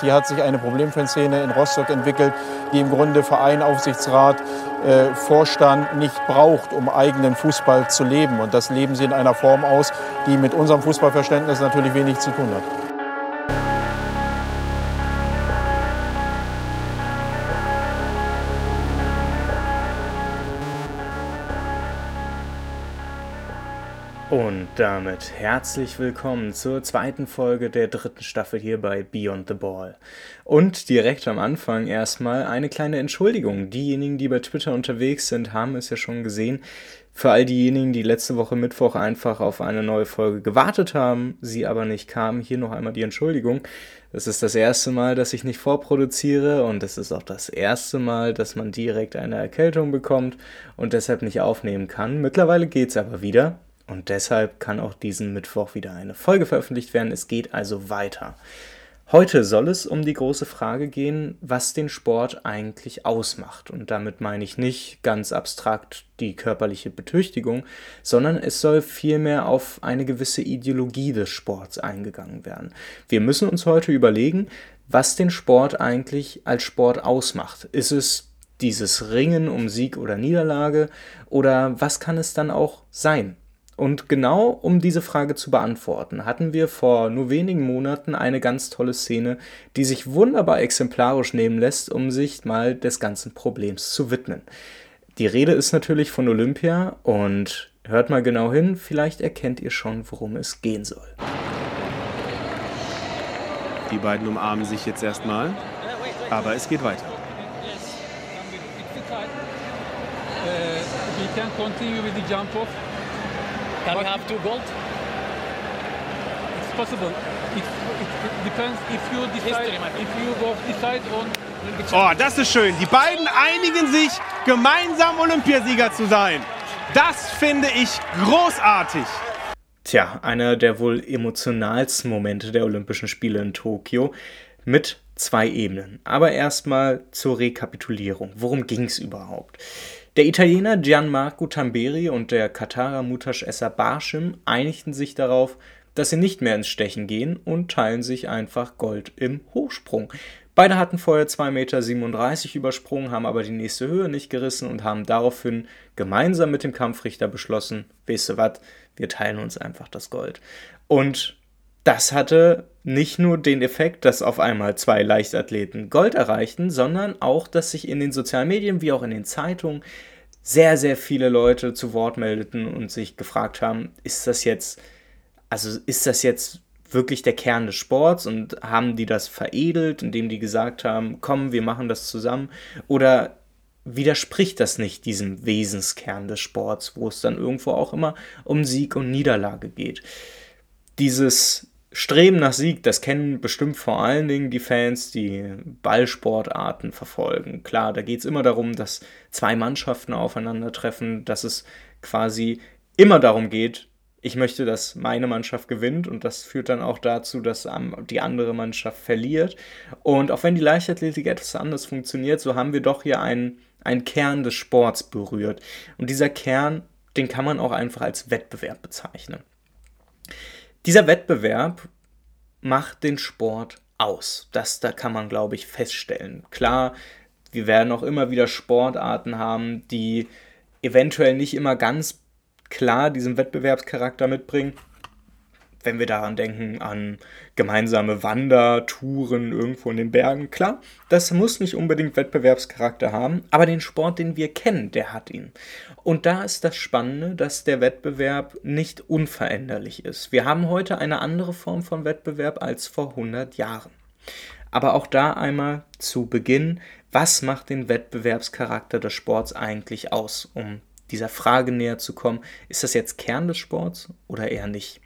Hier hat sich eine Problemfanszene in Rostock entwickelt, die im Grunde Verein, Aufsichtsrat, äh, Vorstand nicht braucht, um eigenen Fußball zu leben. Und das leben sie in einer Form aus, die mit unserem Fußballverständnis natürlich wenig zu tun hat. Und damit herzlich willkommen zur zweiten Folge der dritten Staffel hier bei Beyond the Ball. Und direkt am Anfang erstmal eine kleine Entschuldigung. Diejenigen, die bei Twitter unterwegs sind, haben es ja schon gesehen. Für all diejenigen, die letzte Woche Mittwoch einfach auf eine neue Folge gewartet haben, sie aber nicht kamen, hier noch einmal die Entschuldigung. Es ist das erste Mal, dass ich nicht vorproduziere und es ist auch das erste Mal, dass man direkt eine Erkältung bekommt und deshalb nicht aufnehmen kann. Mittlerweile geht's aber wieder. Und deshalb kann auch diesen Mittwoch wieder eine Folge veröffentlicht werden. Es geht also weiter. Heute soll es um die große Frage gehen, was den Sport eigentlich ausmacht. Und damit meine ich nicht ganz abstrakt die körperliche Betüchtigung, sondern es soll vielmehr auf eine gewisse Ideologie des Sports eingegangen werden. Wir müssen uns heute überlegen, was den Sport eigentlich als Sport ausmacht. Ist es dieses Ringen um Sieg oder Niederlage oder was kann es dann auch sein? Und genau um diese Frage zu beantworten, hatten wir vor nur wenigen Monaten eine ganz tolle Szene, die sich wunderbar exemplarisch nehmen lässt, um sich mal des ganzen Problems zu widmen. Die Rede ist natürlich von Olympia und hört mal genau hin, vielleicht erkennt ihr schon, worum es gehen soll. Die beiden umarmen sich jetzt erstmal, aber es geht weiter. Uh, we can continue with the jump off. Can we have two gold? It's possible. It, it, depends if you decide if you both decide on Oh, das ist schön. Die beiden einigen sich, gemeinsam Olympiasieger zu sein. Das finde ich großartig. Tja, einer der wohl emotionalsten Momente der Olympischen Spiele in Tokio mit zwei Ebenen. Aber erstmal zur Rekapitulierung. Worum ging es überhaupt? Der Italiener Gianmarco Tamberi und der Katarer Mutash Essa Barshim einigten sich darauf, dass sie nicht mehr ins Stechen gehen und teilen sich einfach Gold im Hochsprung. Beide hatten vorher 2,37 Meter übersprungen, haben aber die nächste Höhe nicht gerissen und haben daraufhin gemeinsam mit dem Kampfrichter beschlossen, weißt du was, wir teilen uns einfach das Gold. Und das hatte nicht nur den Effekt, dass auf einmal zwei Leichtathleten Gold erreichten, sondern auch, dass sich in den sozialen Medien wie auch in den Zeitungen sehr, sehr viele Leute zu Wort meldeten und sich gefragt haben, ist das jetzt, also ist das jetzt wirklich der Kern des Sports und haben die das veredelt, indem die gesagt haben, komm, wir machen das zusammen oder widerspricht das nicht diesem Wesenskern des Sports, wo es dann irgendwo auch immer um Sieg und Niederlage geht. Dieses Streben nach Sieg, das kennen bestimmt vor allen Dingen die Fans, die Ballsportarten verfolgen. Klar, da geht es immer darum, dass zwei Mannschaften aufeinandertreffen, dass es quasi immer darum geht, ich möchte, dass meine Mannschaft gewinnt und das führt dann auch dazu, dass die andere Mannschaft verliert. Und auch wenn die Leichtathletik etwas anders funktioniert, so haben wir doch hier einen, einen Kern des Sports berührt. Und dieser Kern, den kann man auch einfach als Wettbewerb bezeichnen. Dieser Wettbewerb macht den Sport aus. Das da kann man, glaube ich, feststellen. Klar, wir werden auch immer wieder Sportarten haben, die eventuell nicht immer ganz klar diesen Wettbewerbscharakter mitbringen. Wenn wir daran denken, an gemeinsame Wandertouren irgendwo in den Bergen, klar, das muss nicht unbedingt Wettbewerbscharakter haben, aber den Sport, den wir kennen, der hat ihn. Und da ist das Spannende, dass der Wettbewerb nicht unveränderlich ist. Wir haben heute eine andere Form von Wettbewerb als vor 100 Jahren. Aber auch da einmal zu Beginn, was macht den Wettbewerbscharakter des Sports eigentlich aus, um dieser Frage näher zu kommen, ist das jetzt Kern des Sports oder eher nicht?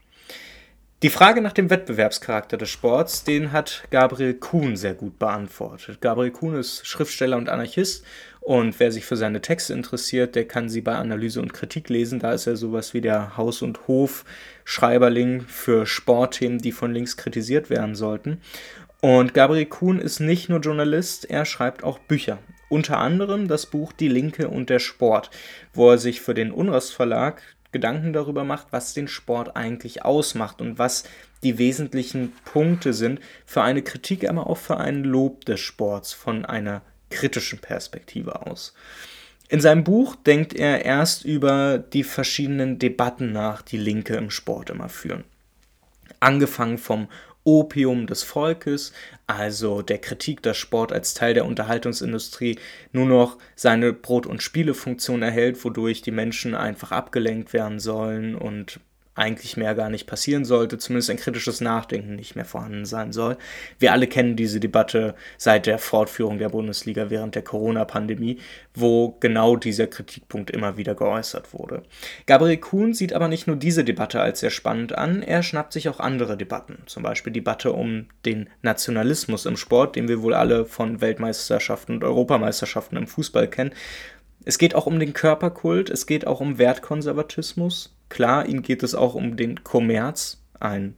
Die Frage nach dem Wettbewerbscharakter des Sports, den hat Gabriel Kuhn sehr gut beantwortet. Gabriel Kuhn ist Schriftsteller und Anarchist und wer sich für seine Texte interessiert, der kann sie bei Analyse und Kritik lesen. Da ist er sowas wie der Haus- und Hof-Schreiberling für Sportthemen, die von links kritisiert werden sollten. Und Gabriel Kuhn ist nicht nur Journalist, er schreibt auch Bücher. Unter anderem das Buch Die Linke und der Sport, wo er sich für den Unrast Verlag Gedanken darüber macht, was den Sport eigentlich ausmacht und was die wesentlichen Punkte sind für eine Kritik, aber auch für ein Lob des Sports von einer kritischen Perspektive aus. In seinem Buch denkt er erst über die verschiedenen Debatten nach, die Linke im Sport immer führen. Angefangen vom Opium des Volkes, also der Kritik, dass Sport als Teil der Unterhaltungsindustrie nur noch seine Brot- und Spielefunktion erhält, wodurch die Menschen einfach abgelenkt werden sollen und eigentlich mehr gar nicht passieren sollte, zumindest ein kritisches Nachdenken nicht mehr vorhanden sein soll. Wir alle kennen diese Debatte seit der Fortführung der Bundesliga während der Corona-Pandemie, wo genau dieser Kritikpunkt immer wieder geäußert wurde. Gabriel Kuhn sieht aber nicht nur diese Debatte als sehr spannend an, er schnappt sich auch andere Debatten, zum Beispiel die Debatte um den Nationalismus im Sport, den wir wohl alle von Weltmeisterschaften und Europameisterschaften im Fußball kennen. Es geht auch um den Körperkult, es geht auch um Wertkonservatismus, Klar, ihm geht es auch um den Kommerz, ein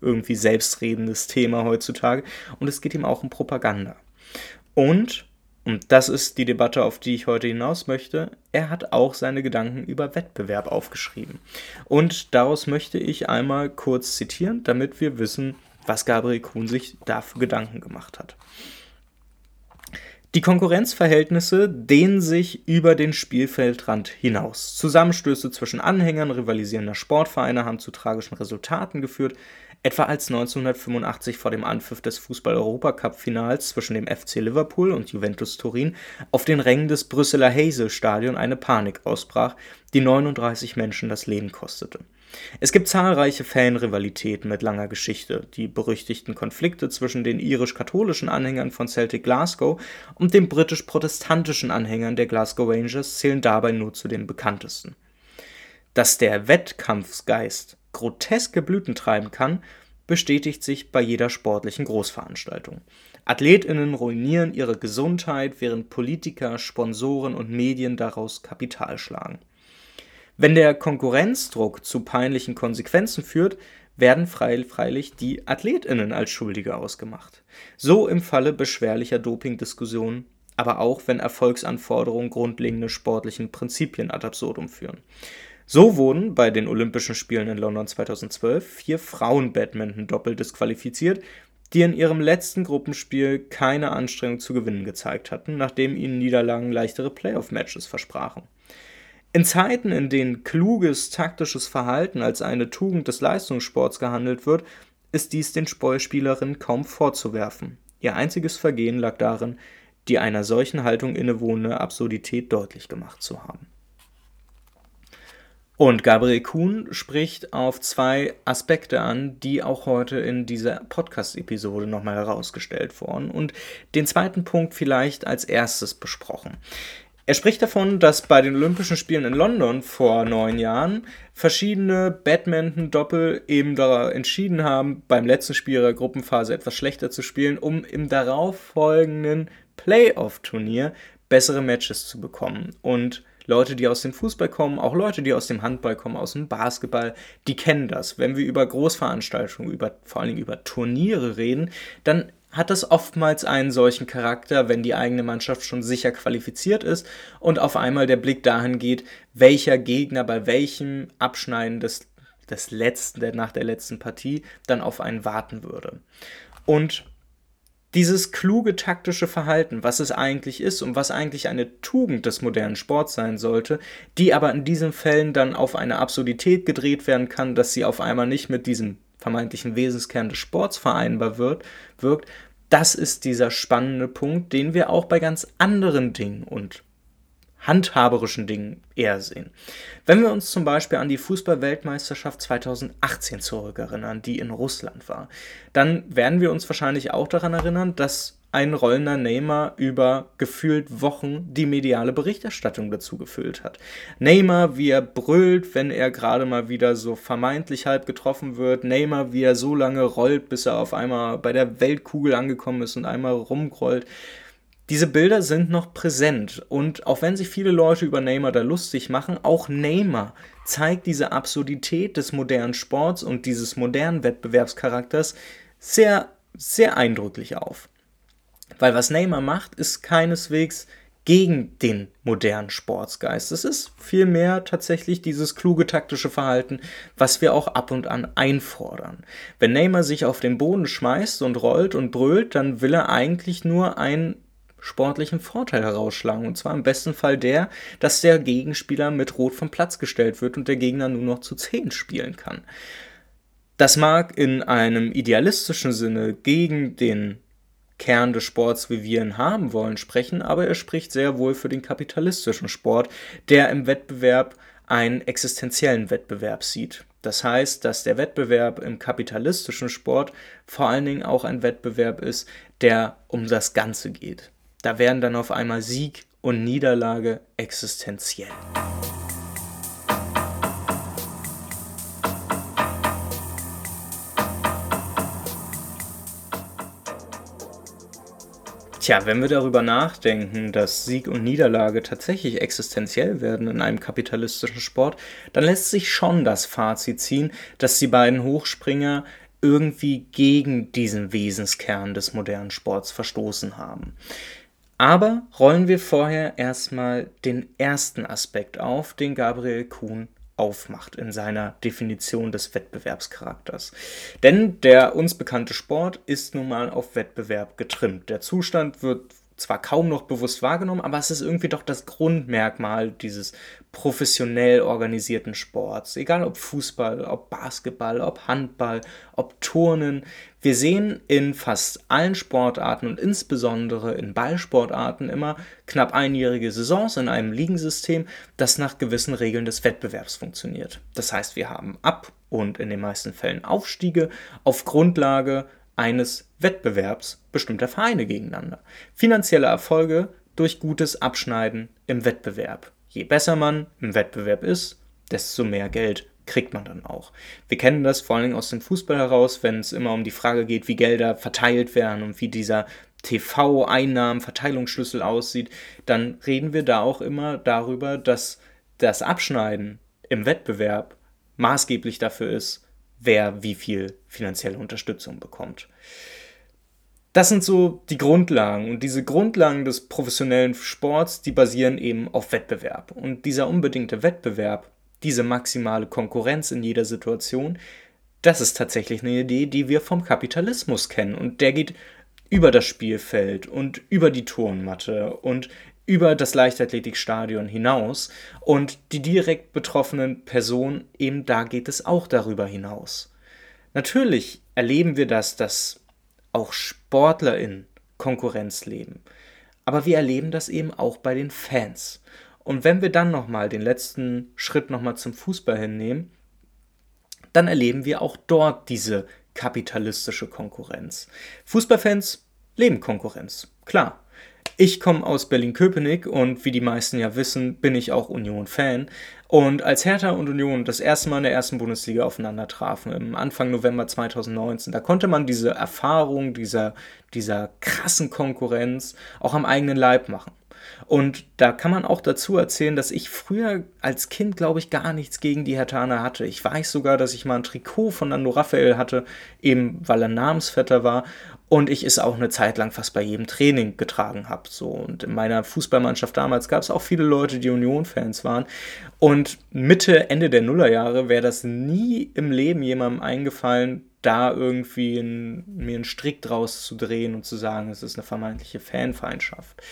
irgendwie selbstredendes Thema heutzutage, und es geht ihm auch um Propaganda. Und, und das ist die Debatte, auf die ich heute hinaus möchte, er hat auch seine Gedanken über Wettbewerb aufgeschrieben. Und daraus möchte ich einmal kurz zitieren, damit wir wissen, was Gabriel Kuhn sich dafür Gedanken gemacht hat. Die Konkurrenzverhältnisse dehnen sich über den Spielfeldrand hinaus. Zusammenstöße zwischen Anhängern rivalisierender Sportvereine haben zu tragischen Resultaten geführt, etwa als 1985 vor dem Anpfiff des Fußball-Europacup-Finals zwischen dem FC Liverpool und Juventus Turin auf den Rängen des Brüsseler Heysel-Stadion eine Panik ausbrach, die 39 Menschen das Leben kostete. Es gibt zahlreiche Fanrivalitäten mit langer Geschichte. Die berüchtigten Konflikte zwischen den irisch-katholischen Anhängern von Celtic Glasgow und den britisch-protestantischen Anhängern der Glasgow Rangers zählen dabei nur zu den bekanntesten. Dass der Wettkampfsgeist groteske Blüten treiben kann, bestätigt sich bei jeder sportlichen Großveranstaltung. Athletinnen ruinieren ihre Gesundheit, während Politiker, Sponsoren und Medien daraus Kapital schlagen. Wenn der Konkurrenzdruck zu peinlichen Konsequenzen führt, werden freilich die AthletInnen als Schuldige ausgemacht. So im Falle beschwerlicher Dopingdiskussionen, aber auch wenn Erfolgsanforderungen grundlegende sportlichen Prinzipien ad absurdum führen. So wurden bei den Olympischen Spielen in London 2012 vier Frauen-Badminton doppelt disqualifiziert, die in ihrem letzten Gruppenspiel keine Anstrengung zu gewinnen gezeigt hatten, nachdem ihnen Niederlagen leichtere Playoff-Matches versprachen. In Zeiten, in denen kluges taktisches Verhalten als eine Tugend des Leistungssports gehandelt wird, ist dies den Spielerinnen kaum vorzuwerfen. Ihr einziges Vergehen lag darin, die einer solchen Haltung innewohnende Absurdität deutlich gemacht zu haben. Und Gabriel Kuhn spricht auf zwei Aspekte an, die auch heute in dieser Podcast-Episode nochmal herausgestellt wurden und den zweiten Punkt vielleicht als erstes besprochen. Er spricht davon, dass bei den Olympischen Spielen in London vor neun Jahren verschiedene Badminton-Doppel eben da entschieden haben, beim letzten Spiel ihrer Gruppenphase etwas schlechter zu spielen, um im darauffolgenden Playoff-Turnier bessere Matches zu bekommen. Und Leute, die aus dem Fußball kommen, auch Leute, die aus dem Handball kommen, aus dem Basketball, die kennen das. Wenn wir über Großveranstaltungen, über, vor allen Dingen über Turniere reden, dann hat das oftmals einen solchen Charakter, wenn die eigene Mannschaft schon sicher qualifiziert ist und auf einmal der Blick dahin geht, welcher Gegner bei welchem Abschneiden des, des letzten, der nach der letzten Partie dann auf einen warten würde. Und dieses kluge taktische Verhalten, was es eigentlich ist und was eigentlich eine Tugend des modernen Sports sein sollte, die aber in diesen Fällen dann auf eine Absurdität gedreht werden kann, dass sie auf einmal nicht mit diesem vermeintlichen Wesenskern des Sports vereinbar wird, wirkt, das ist dieser spannende Punkt, den wir auch bei ganz anderen Dingen und handhaberischen Dingen eher sehen. Wenn wir uns zum Beispiel an die Fußball-Weltmeisterschaft 2018 zurückerinnern, die in Russland war, dann werden wir uns wahrscheinlich auch daran erinnern, dass ein rollender Neymar über gefühlt Wochen die mediale Berichterstattung dazu gefüllt hat. Neymar, wie er brüllt, wenn er gerade mal wieder so vermeintlich halb getroffen wird. Neymar, wie er so lange rollt, bis er auf einmal bei der Weltkugel angekommen ist und einmal rumgrollt. Diese Bilder sind noch präsent und auch wenn sich viele Leute über Neymar da lustig machen, auch Neymar zeigt diese Absurdität des modernen Sports und dieses modernen Wettbewerbscharakters sehr, sehr eindrücklich auf. Weil was Neymar macht, ist keineswegs gegen den modernen Sportsgeist. Es ist vielmehr tatsächlich dieses kluge taktische Verhalten, was wir auch ab und an einfordern. Wenn Neymar sich auf den Boden schmeißt und rollt und brüllt, dann will er eigentlich nur einen sportlichen Vorteil herausschlagen. Und zwar im besten Fall der, dass der Gegenspieler mit Rot vom Platz gestellt wird und der Gegner nur noch zu 10 spielen kann. Das mag in einem idealistischen Sinne gegen den Kern des Sports, wie wir ihn haben wollen, sprechen, aber er spricht sehr wohl für den kapitalistischen Sport, der im Wettbewerb einen existenziellen Wettbewerb sieht. Das heißt, dass der Wettbewerb im kapitalistischen Sport vor allen Dingen auch ein Wettbewerb ist, der um das Ganze geht. Da werden dann auf einmal Sieg und Niederlage existenziell. Tja, wenn wir darüber nachdenken, dass Sieg und Niederlage tatsächlich existenziell werden in einem kapitalistischen Sport, dann lässt sich schon das Fazit ziehen, dass die beiden Hochspringer irgendwie gegen diesen Wesenskern des modernen Sports verstoßen haben. Aber rollen wir vorher erstmal den ersten Aspekt auf, den Gabriel Kuhn aufmacht in seiner Definition des Wettbewerbscharakters. Denn der uns bekannte Sport ist nun mal auf Wettbewerb getrimmt. Der Zustand wird zwar kaum noch bewusst wahrgenommen, aber es ist irgendwie doch das Grundmerkmal dieses professionell organisierten Sports. Egal ob Fußball, ob Basketball, ob Handball, ob Turnen. Wir sehen in fast allen Sportarten und insbesondere in Ballsportarten immer knapp einjährige Saisons in einem Ligensystem, das nach gewissen Regeln des Wettbewerbs funktioniert. Das heißt, wir haben Ab- und in den meisten Fällen Aufstiege auf Grundlage eines Wettbewerbs bestimmter Vereine gegeneinander. Finanzielle Erfolge durch gutes Abschneiden im Wettbewerb. Je besser man im Wettbewerb ist, desto mehr Geld kriegt man dann auch. Wir kennen das vor allem aus dem Fußball heraus, wenn es immer um die Frage geht, wie Gelder verteilt werden und wie dieser TV-Einnahmen-Verteilungsschlüssel aussieht, dann reden wir da auch immer darüber, dass das Abschneiden im Wettbewerb maßgeblich dafür ist, wer wie viel finanzielle Unterstützung bekommt. Das sind so die Grundlagen und diese Grundlagen des professionellen Sports, die basieren eben auf Wettbewerb. Und dieser unbedingte Wettbewerb, diese maximale Konkurrenz in jeder Situation, das ist tatsächlich eine Idee, die wir vom Kapitalismus kennen. Und der geht über das Spielfeld und über die Turnmatte und über das Leichtathletikstadion hinaus und die direkt betroffenen Personen, eben da geht es auch darüber hinaus. Natürlich erleben wir das, dass auch Sportler in Konkurrenz leben, aber wir erleben das eben auch bei den Fans. Und wenn wir dann nochmal den letzten Schritt nochmal zum Fußball hinnehmen, dann erleben wir auch dort diese kapitalistische Konkurrenz. Fußballfans leben Konkurrenz, klar. Ich komme aus Berlin-Köpenick und wie die meisten ja wissen, bin ich auch Union-Fan. Und als Hertha und Union das erste Mal in der ersten Bundesliga aufeinander trafen, im Anfang November 2019, da konnte man diese Erfahrung dieser, dieser krassen Konkurrenz auch am eigenen Leib machen. Und da kann man auch dazu erzählen, dass ich früher als Kind, glaube ich, gar nichts gegen die Hertaner hatte. Ich weiß sogar, dass ich mal ein Trikot von Nando Raphael hatte, eben weil er Namensvetter war und ich es auch eine Zeit lang fast bei jedem Training getragen habe. So. Und in meiner Fußballmannschaft damals gab es auch viele Leute, die Union-Fans waren. Und Mitte, Ende der Nullerjahre wäre das nie im Leben jemandem eingefallen, da irgendwie in, mir einen Strick draus zu drehen und zu sagen, es ist eine vermeintliche Fanfeindschaft.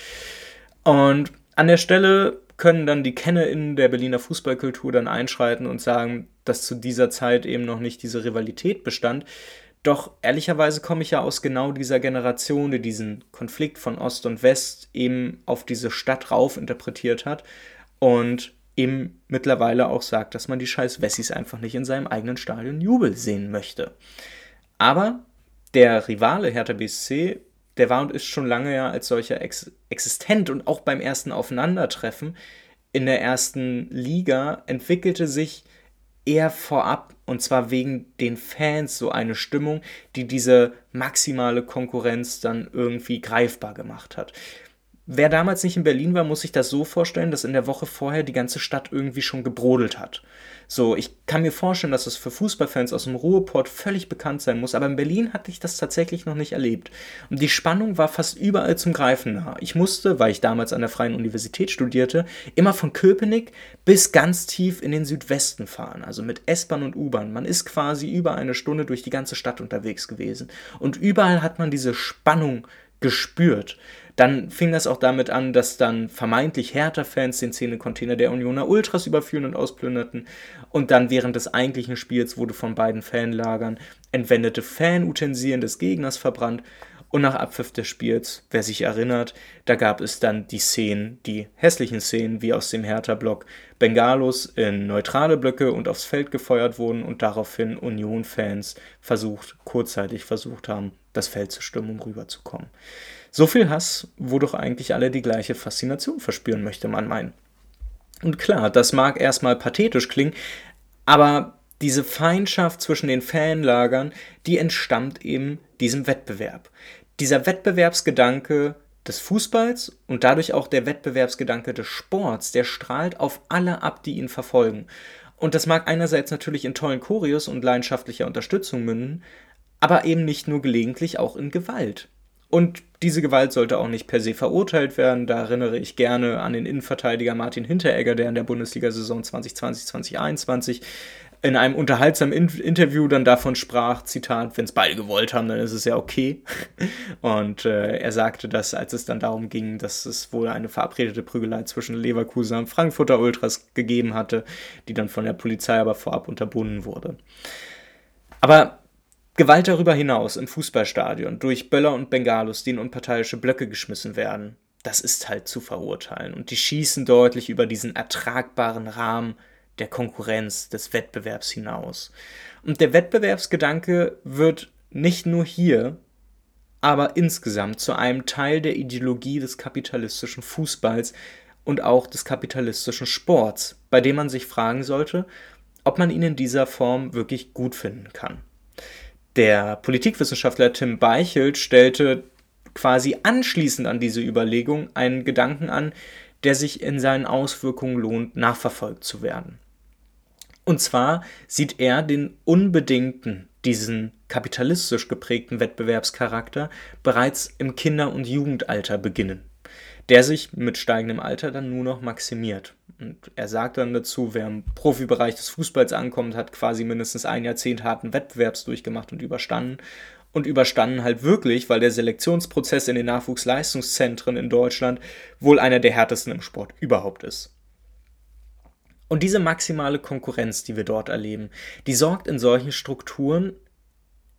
Und an der Stelle können dann die KennerInnen der Berliner Fußballkultur dann einschreiten und sagen, dass zu dieser Zeit eben noch nicht diese Rivalität bestand. Doch ehrlicherweise komme ich ja aus genau dieser Generation, die diesen Konflikt von Ost und West eben auf diese Stadt rauf interpretiert hat und eben mittlerweile auch sagt, dass man die scheiß Wessis einfach nicht in seinem eigenen Stadion Jubel sehen möchte. Aber der Rivale Hertha BSC, der war und ist schon lange ja als solcher ex existent und auch beim ersten Aufeinandertreffen in der ersten Liga entwickelte sich eher vorab und zwar wegen den Fans so eine Stimmung, die diese maximale Konkurrenz dann irgendwie greifbar gemacht hat. Wer damals nicht in Berlin war, muss sich das so vorstellen, dass in der Woche vorher die ganze Stadt irgendwie schon gebrodelt hat. So, ich kann mir vorstellen, dass es für Fußballfans aus dem Ruhrport völlig bekannt sein muss, aber in Berlin hatte ich das tatsächlich noch nicht erlebt. Und die Spannung war fast überall zum Greifen nah. Ich musste, weil ich damals an der Freien Universität studierte, immer von Köpenick bis ganz tief in den Südwesten fahren, also mit S-Bahn und U-Bahn. Man ist quasi über eine Stunde durch die ganze Stadt unterwegs gewesen. Und überall hat man diese Spannung gespürt. Dann fing das auch damit an, dass dann vermeintlich Hertha-Fans den Szene-Container der Unioner Ultras überführen und ausplünderten. Und dann während des eigentlichen Spiels wurde von beiden Fanlagern entwendete Fanutensilien des Gegners verbrannt. Und nach Abpfiff des Spiels, wer sich erinnert, da gab es dann die Szenen, die hässlichen Szenen, wie aus dem Hertha-Block Bengalos in neutrale Blöcke und aufs Feld gefeuert wurden und daraufhin Union-Fans versucht, kurzzeitig versucht haben, das Feld zu stürmen, um rüberzukommen. So viel Hass, wo doch eigentlich alle die gleiche Faszination verspüren, möchte man meinen. Und klar, das mag erstmal pathetisch klingen, aber diese Feindschaft zwischen den Fanlagern, die entstammt eben diesem Wettbewerb. Dieser Wettbewerbsgedanke des Fußballs und dadurch auch der Wettbewerbsgedanke des Sports, der strahlt auf alle ab, die ihn verfolgen. Und das mag einerseits natürlich in tollen Choreos und leidenschaftlicher Unterstützung münden, aber eben nicht nur gelegentlich auch in Gewalt. Und diese Gewalt sollte auch nicht per se verurteilt werden. Da erinnere ich gerne an den Innenverteidiger Martin Hinteregger, der in der Bundesliga-Saison 2020-2021 in einem unterhaltsamen in Interview dann davon sprach, Zitat, wenn es beide gewollt haben, dann ist es ja okay. Und äh, er sagte das, als es dann darum ging, dass es wohl eine verabredete Prügelei zwischen Leverkusen und Frankfurter Ultras gegeben hatte, die dann von der Polizei aber vorab unterbunden wurde. Aber Gewalt darüber hinaus im Fußballstadion durch Böller und Bengalos, die in unparteiische Blöcke geschmissen werden, das ist halt zu verurteilen. Und die schießen deutlich über diesen ertragbaren Rahmen der Konkurrenz, des Wettbewerbs hinaus. Und der Wettbewerbsgedanke wird nicht nur hier, aber insgesamt zu einem Teil der Ideologie des kapitalistischen Fußballs und auch des kapitalistischen Sports, bei dem man sich fragen sollte, ob man ihn in dieser Form wirklich gut finden kann. Der Politikwissenschaftler Tim Beichelt stellte quasi anschließend an diese Überlegung einen Gedanken an, der sich in seinen Auswirkungen lohnt, nachverfolgt zu werden. Und zwar sieht er den unbedingten, diesen kapitalistisch geprägten Wettbewerbscharakter bereits im Kinder- und Jugendalter beginnen, der sich mit steigendem Alter dann nur noch maximiert. Und er sagt dann dazu, wer im Profibereich des Fußballs ankommt, hat quasi mindestens ein Jahrzehnt harten Wettbewerbs durchgemacht und überstanden. Und überstanden halt wirklich, weil der Selektionsprozess in den Nachwuchsleistungszentren in Deutschland wohl einer der härtesten im Sport überhaupt ist. Und diese maximale Konkurrenz, die wir dort erleben, die sorgt in solchen Strukturen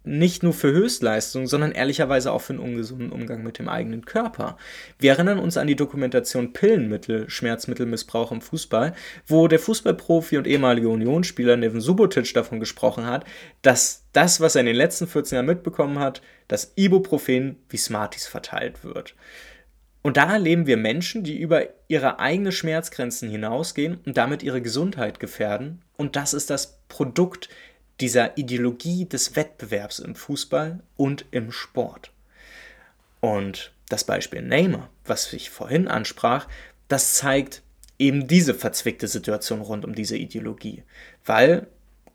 nicht nur für Höchstleistung, sondern ehrlicherweise auch für einen ungesunden Umgang mit dem eigenen Körper. Wir erinnern uns an die Dokumentation Pillenmittel, Schmerzmittelmissbrauch im Fußball, wo der Fußballprofi und ehemalige Unionsspieler Neven Subotic davon gesprochen hat, dass das, was er in den letzten 14 Jahren mitbekommen hat, dass Ibuprofen wie Smarties verteilt wird. Und da erleben wir Menschen, die über ihre eigenen Schmerzgrenzen hinausgehen und damit ihre Gesundheit gefährden. Und das ist das Produkt dieser Ideologie des Wettbewerbs im Fußball und im Sport. Und das Beispiel Neymar, was ich vorhin ansprach, das zeigt eben diese verzwickte Situation rund um diese Ideologie. Weil,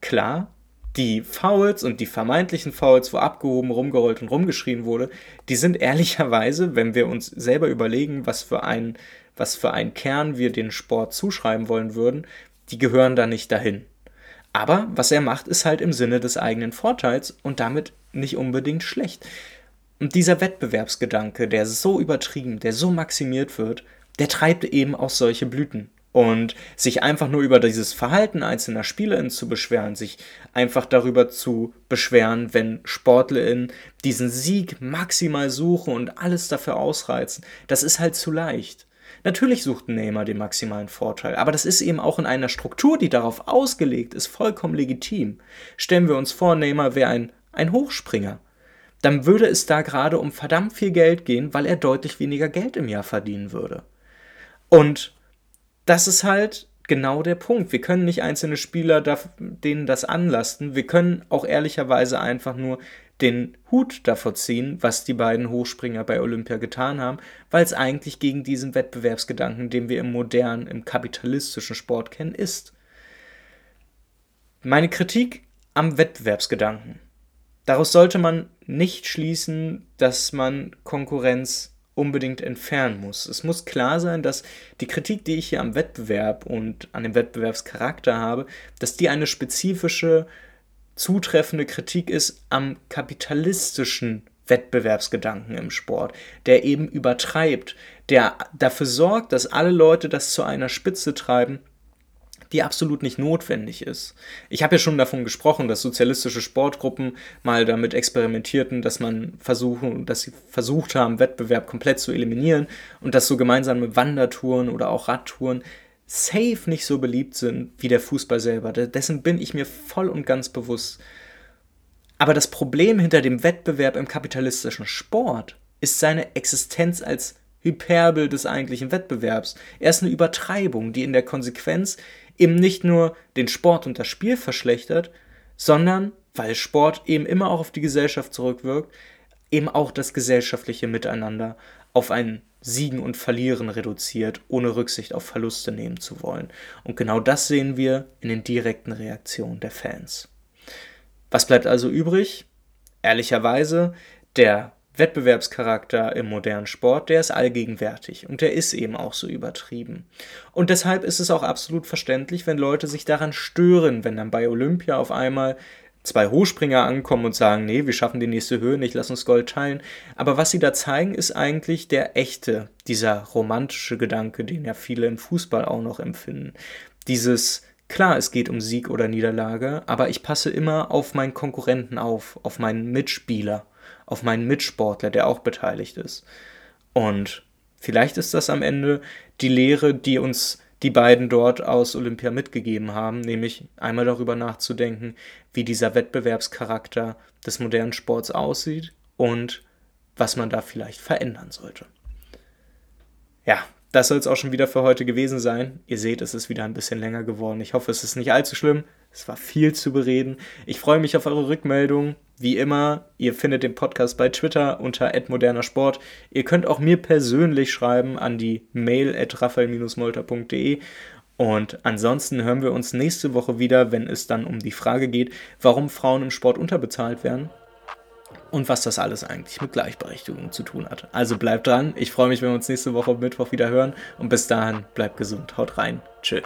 klar, die Fouls und die vermeintlichen Fouls, wo abgehoben, rumgerollt und rumgeschrien wurde, die sind ehrlicherweise, wenn wir uns selber überlegen, was für ein, was für einen Kern wir den Sport zuschreiben wollen würden, die gehören da nicht dahin. Aber was er macht, ist halt im Sinne des eigenen Vorteils und damit nicht unbedingt schlecht. Und dieser Wettbewerbsgedanke, der so übertrieben, der so maximiert wird, der treibt eben auch solche Blüten. Und sich einfach nur über dieses Verhalten einzelner SpielerInnen zu beschweren, sich einfach darüber zu beschweren, wenn SportlerInnen diesen Sieg maximal suchen und alles dafür ausreizen, das ist halt zu leicht. Natürlich sucht Neymar den maximalen Vorteil, aber das ist eben auch in einer Struktur, die darauf ausgelegt ist, vollkommen legitim. Stellen wir uns vor, Neymar wäre ein, ein Hochspringer. Dann würde es da gerade um verdammt viel Geld gehen, weil er deutlich weniger Geld im Jahr verdienen würde. Und das ist halt genau der Punkt. Wir können nicht einzelne Spieler, denen das anlasten. Wir können auch ehrlicherweise einfach nur den Hut davor ziehen, was die beiden Hochspringer bei Olympia getan haben, weil es eigentlich gegen diesen Wettbewerbsgedanken, den wir im modernen, im kapitalistischen Sport kennen, ist. Meine Kritik am Wettbewerbsgedanken. Daraus sollte man nicht schließen, dass man Konkurrenz unbedingt entfernen muss. Es muss klar sein, dass die Kritik, die ich hier am Wettbewerb und an dem Wettbewerbscharakter habe, dass die eine spezifische, zutreffende Kritik ist am kapitalistischen Wettbewerbsgedanken im Sport, der eben übertreibt, der dafür sorgt, dass alle Leute das zu einer Spitze treiben, die absolut nicht notwendig ist. Ich habe ja schon davon gesprochen, dass sozialistische Sportgruppen mal damit experimentierten, dass man versuchen, dass sie versucht haben, Wettbewerb komplett zu eliminieren und dass so gemeinsame Wandertouren oder auch Radtouren safe nicht so beliebt sind wie der Fußball selber. Dessen bin ich mir voll und ganz bewusst. Aber das Problem hinter dem Wettbewerb im kapitalistischen Sport ist seine Existenz als Hyperbel des eigentlichen Wettbewerbs. Er ist eine Übertreibung, die in der Konsequenz eben nicht nur den Sport und das Spiel verschlechtert, sondern, weil Sport eben immer auch auf die Gesellschaft zurückwirkt, eben auch das gesellschaftliche Miteinander auf ein Siegen und Verlieren reduziert, ohne Rücksicht auf Verluste nehmen zu wollen. Und genau das sehen wir in den direkten Reaktionen der Fans. Was bleibt also übrig? Ehrlicherweise, der Wettbewerbscharakter im modernen Sport, der ist allgegenwärtig und der ist eben auch so übertrieben. Und deshalb ist es auch absolut verständlich, wenn Leute sich daran stören, wenn dann bei Olympia auf einmal zwei Hochspringer ankommen und sagen, nee, wir schaffen die nächste Höhe nicht, lass uns Gold teilen. Aber was sie da zeigen, ist eigentlich der echte, dieser romantische Gedanke, den ja viele im Fußball auch noch empfinden. Dieses, klar, es geht um Sieg oder Niederlage, aber ich passe immer auf meinen Konkurrenten auf, auf meinen Mitspieler auf meinen Mitsportler, der auch beteiligt ist. Und vielleicht ist das am Ende die Lehre, die uns die beiden dort aus Olympia mitgegeben haben, nämlich einmal darüber nachzudenken, wie dieser Wettbewerbscharakter des modernen Sports aussieht und was man da vielleicht verändern sollte. Ja, das soll es auch schon wieder für heute gewesen sein. Ihr seht, es ist wieder ein bisschen länger geworden. Ich hoffe, es ist nicht allzu schlimm. Es war viel zu bereden. Ich freue mich auf eure Rückmeldungen. Wie immer, ihr findet den Podcast bei Twitter unter @modernersport. Ihr könnt auch mir persönlich schreiben an die mail at raphael-molter.de und ansonsten hören wir uns nächste Woche wieder, wenn es dann um die Frage geht, warum Frauen im Sport unterbezahlt werden und was das alles eigentlich mit Gleichberechtigung zu tun hat. Also bleibt dran. Ich freue mich, wenn wir uns nächste Woche Mittwoch wieder hören. Und bis dahin, bleibt gesund, haut rein. Tschüss.